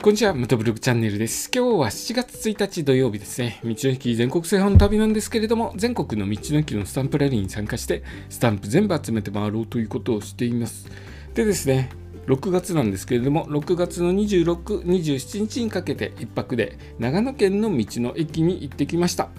こんにちは、ムトブログチャンネルです。今日は7月1日土曜日ですね。道の駅全国制覇の旅なんですけれども、全国の道の駅のスタンプラリーに参加して、スタンプ全部集めて回ろうということをしています。でですね、6月なんですけれども、6月の26、27日にかけて1泊で長野県の道の駅に行ってきました。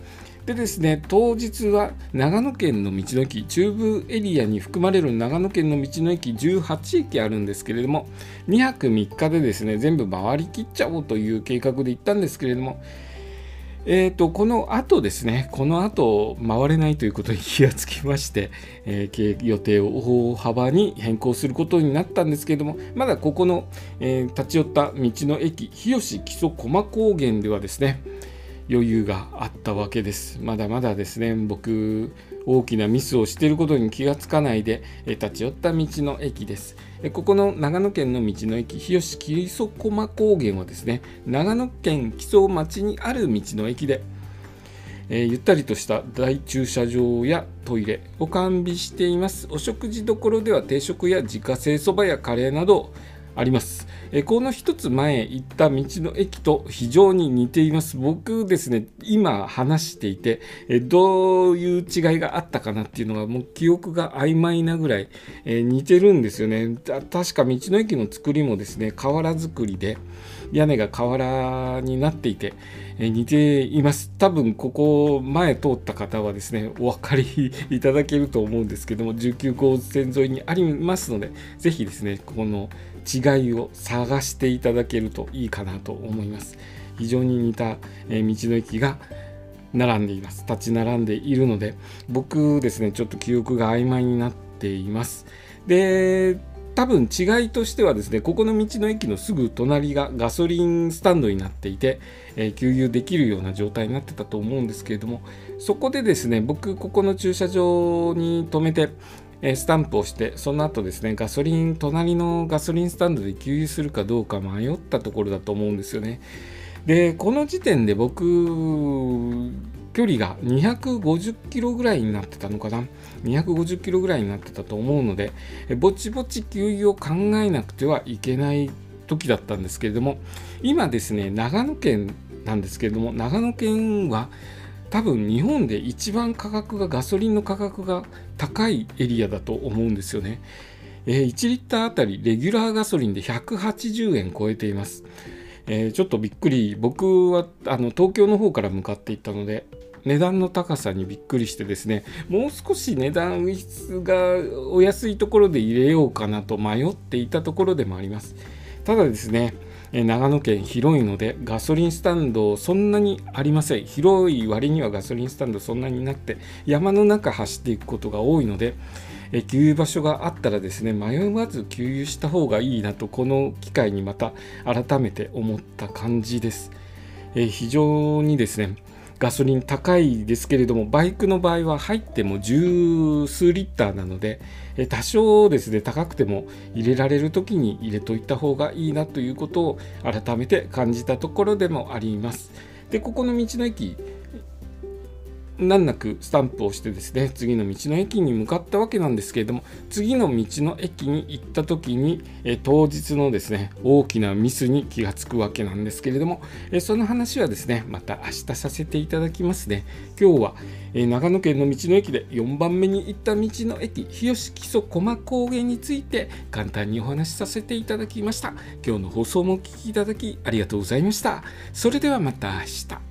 でですね、当日は長野県の道の駅、中部エリアに含まれる長野県の道の駅18駅あるんですけれども、2泊3日でですね、全部回りきっちゃおうという計画で行ったんですけれども、えーと、この後ですね、この後回れないということに気がつきまして、えー、予定を大幅に変更することになったんですけれども、まだここの、えー、立ち寄った道の駅、日吉木曽駒高原ではですね、余裕があったわけです。まだまだですね、僕、大きなミスをしていることに気がつかないで、え立ち寄った道の駅です。ここの長野県の道の駅、日吉木曽駒高原はですね、長野県木曽町にある道の駅で、えー、ゆったりとした大駐車場やトイレを完備しています。お食事処では定食や自家製そばやカレーなどあります。えこの一つ前行った道の駅と非常に似ています。僕ですね、今話していて、えどういう違いがあったかなっていうのがもう記憶が曖昧なぐらい、え似てるんですよね。確か道の駅の作りもですね、瓦造りで、屋根が瓦になっていて、え似ています。多分ここ前通った方はですね、お分かりいただけると思うんですけども、19号線沿いにありますので、ぜひですね、この違いを探していただけるといいかなと思います。非常に似た、え道の駅が並んでいます。立ち並んでいるので、僕ですね、ちょっと記憶が曖昧になっています。で、多分違いとしてはですね、ここの道の駅のすぐ隣がガソリンスタンドになっていて、えー、給油できるような状態になってたと思うんですけれども、そこでですね、僕、ここの駐車場に止めて、えスタンプをしてその後ですねガソリン隣のガソリンスタンドで給油するかどうか迷ったところだと思うんですよね。でこの時点で僕距離が250キロぐらいになってたのかな。250キロぐらいになってたと思うのでぼちぼち給油を考えなくてはいけない時だったんですけれども今ですね長野県なんですけれども長野県は多分日本で一番価格がガソリンの価格が高いエリアだと思うんですよね。えー、1リッターあたりレギュラーガソリンで180円超えています。えー、ちょっとびっくり僕はあの東京の方から向かっていったので値段の高さにびっくりしてですねもう少し値段がお安いところで入れようかなと迷っていたところでもあります。ただですね長野県広いのでガソリンスタンドそんなにありません。広い割にはガソリンスタンドそんなになくて山の中走っていくことが多いので給油場所があったらですね迷わず給油した方がいいなとこの機会にまた改めて思った感じです、え非常にですねガソリン高いですけれどもバイクの場合は入っても十数リッターなので多少ですね高くても入れられる時に入れといた方がいいなということを改めて感じたところでもあります。でここの道の駅難なくスタンプをしてですね次の道の駅に向かったわけなんですけれども次の道の駅に行った時にえ当日のですね大きなミスに気がつくわけなんですけれどもえその話はですねまた明日させていただきますね。今日はえ長野県の道の駅で4番目に行った道の駅日吉木曽駒高原について簡単にお話しさせていただきました。今日の放送もお聴きいただきありがとうございました。それではまた明日。